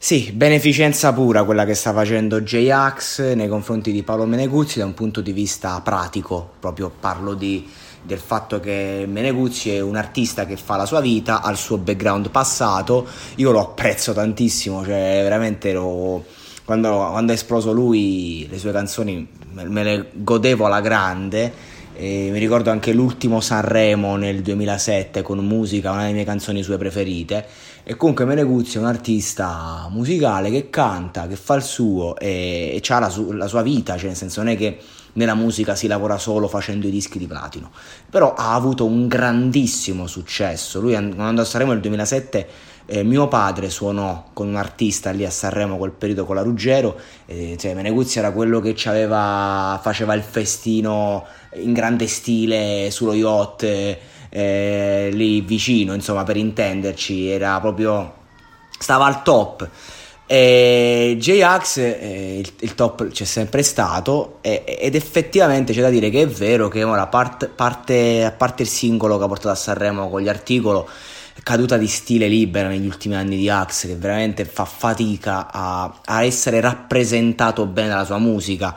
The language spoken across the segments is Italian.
Sì, beneficenza pura quella che sta facendo J-Ax nei confronti di Paolo Meneguzzi da un punto di vista pratico, proprio parlo di, del fatto che Meneguzzi è un artista che fa la sua vita, ha il suo background passato, io lo apprezzo tantissimo, cioè veramente lo, quando, quando è esploso lui le sue canzoni me le godevo alla grande e mi ricordo anche l'ultimo Sanremo nel 2007 con musica, una delle mie canzoni sue preferite. E comunque Meneguzzi è un artista musicale che canta, che fa il suo e, e ha la, su, la, sua vita, cioè nel senso non è che nella musica si lavora solo facendo i dischi di platino, però ha avuto un grandissimo successo. Lui quando andò a Sanremo nel 2007 eh, mio padre suonò con un artista lì a Sanremo quel periodo con la Ruggero, eh, cioè Meneguzzi era quello che faceva il festino in grande stile sullo yacht eh, lì vicino, insomma, per intenderci, era proprio stava al top. E J-Ax eh, il, il, top c'è sempre stato e, ed effettivamente c'è da dire che è vero che ora part, parte, a parte il singolo che ha portato a Sanremo con gli articoli caduta di stile libera negli ultimi anni di Axe che veramente fa fatica a, a essere rappresentato bene dalla sua musica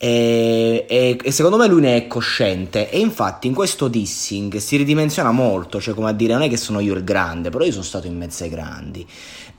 e, e, e, secondo me lui ne è cosciente e infatti in questo dissing si ridimensiona molto, cioè come a dire non è che sono io il grande, però io sono stato in mezzo ai grandi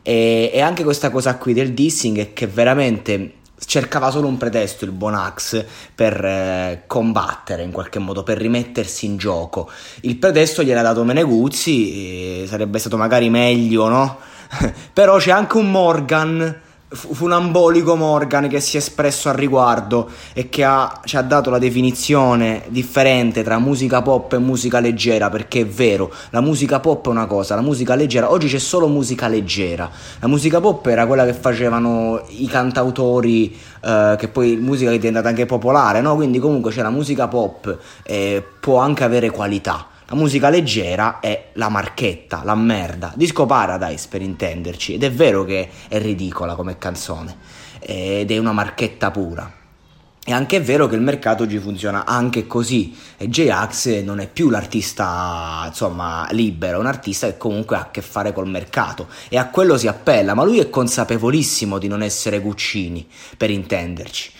e, e anche questa cosa qui del dissing è che veramente cercava solo un pretesto il buon Axe per eh, combattere in qualche modo, per rimettersi in gioco. Il pretesto gliel'ha dato Meneguzzi, sarebbe stato magari meglio, no? Però c'è anche un Morgan fu un ambolico Morgan che si è espresso al riguardo e che ha, ci ha dato la definizione differente tra musica pop e musica leggera perché è vero, la musica pop è una cosa, la musica leggera, oggi c'è solo musica leggera, la musica pop era quella che facevano i cantautori eh, che poi musica è diventata anche popolare, no? quindi comunque c'è la musica pop e può anche avere qualità la musica leggera è la marchetta, la merda. Disco Paradise per intenderci. Ed è vero che è ridicola come canzone. Ed è una marchetta pura. È anche vero che il mercato oggi funziona anche così e J-Ax non è più l'artista insomma libero, è un artista che comunque ha a che fare col mercato e a quello si appella, ma lui è consapevolissimo di non essere Guccini, per intenderci.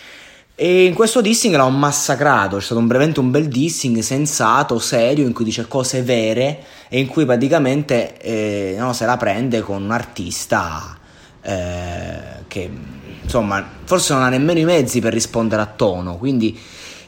E in questo dissing l'ho massacrato, c'è stato un, veramente un bel dissing sensato, serio, in cui dice cose vere e in cui praticamente eh, no, se la prende con un artista eh, che insomma forse non ha nemmeno i mezzi per rispondere a tono, quindi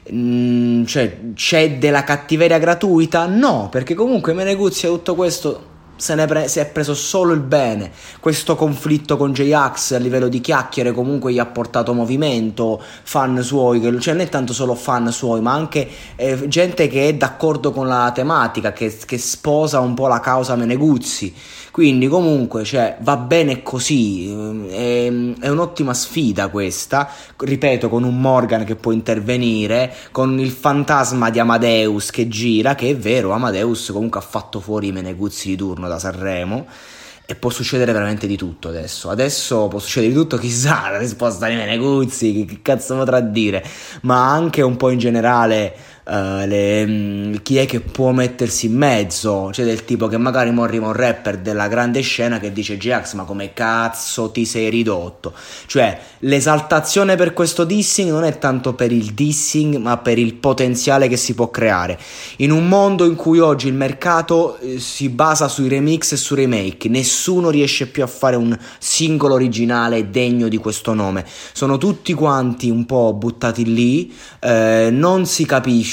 mh, mm, cioè, c'è della cattiveria gratuita? No, perché comunque Meneguzzi ha tutto questo se pre- si è preso solo il bene. Questo conflitto con J-Ax a livello di chiacchiere comunque gli ha portato movimento, fan suoi, che, cioè non è tanto solo fan suoi, ma anche eh, gente che è d'accordo con la tematica, che, che sposa un po' la causa Meneguzzi. Quindi comunque cioè, va bene così, è, è, un'ottima sfida questa, ripeto, con un Morgan che può intervenire, con il fantasma di Amadeus che gira, che è vero, Amadeus comunque ha fatto fuori i Meneguzzi di turno da Sanremo e può succedere veramente di tutto adesso. Adesso può succedere di tutto, chissà la risposta di Meneguzzi, che, che cazzo potrà dire, ma anche un po' in generale Uh, le, um, chi è che può mettersi in mezzo? Cioè del tipo che magari arriva un rapper della grande scena che dice Jax ma come cazzo ti sei ridotto? Cioè l'esaltazione per questo dissing non è tanto per il dissing ma per il potenziale che si può creare. In un mondo in cui oggi il mercato eh, si basa sui remix e su remake, nessuno riesce più a fare un singolo originale degno di questo nome. Sono tutti quanti un po' buttati lì, eh, non si capisce,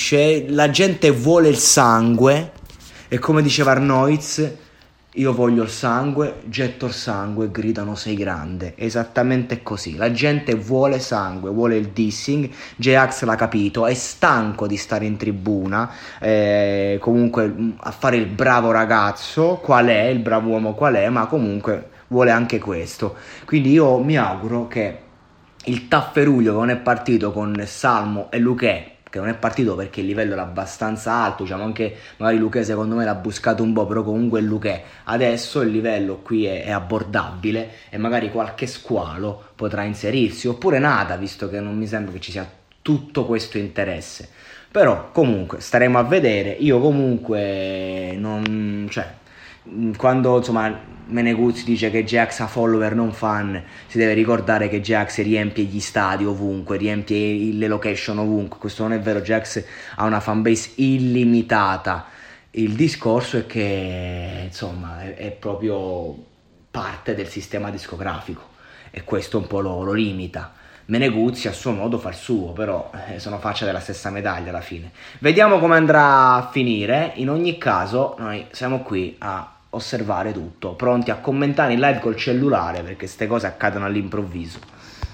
la gente vuole il sangue e come diceva Arnoiz, io voglio il sangue, getto il sangue, gridano sei grande. Esattamente così. La gente vuole sangue, vuole il dissing. J-Ax l'ha capito, è stanco di stare in tribuna, eh, comunque mm, a fare il bravo ragazzo, qual è, il bravo uomo qual è, ma comunque vuole anche questo. Quindi io mi auguro che il Tafferuglio che non è partito con Salmo e Luque che non è partito perché il livello era abbastanza alto, diciamo anche magari Luque secondo me l'ha buscato un po', però comunque Luque adesso il livello qui è, è, abbordabile e magari qualche squalo potrà inserirsi, oppure nada, visto che non mi sembra che ci sia tutto questo interesse. Però comunque staremo a vedere, io comunque non... cioè quando insomma Meneguzzi dice che Jax ha follower non fan, si deve ricordare che Jax riempie gli stadi ovunque, riempie le location ovunque. Questo non è vero, Jax ha una fanbase illimitata. Il discorso è che insomma è, è proprio parte del sistema discografico e questo un po' lo, lo limita. Meneguzzi a suo modo fa il suo, però eh, sono faccia della stessa medaglia alla fine. Vediamo come andrà a finire. In ogni caso, noi siamo qui a osservare tutto, pronti a commentare in live col cellulare perché queste cose accadono all'improvviso.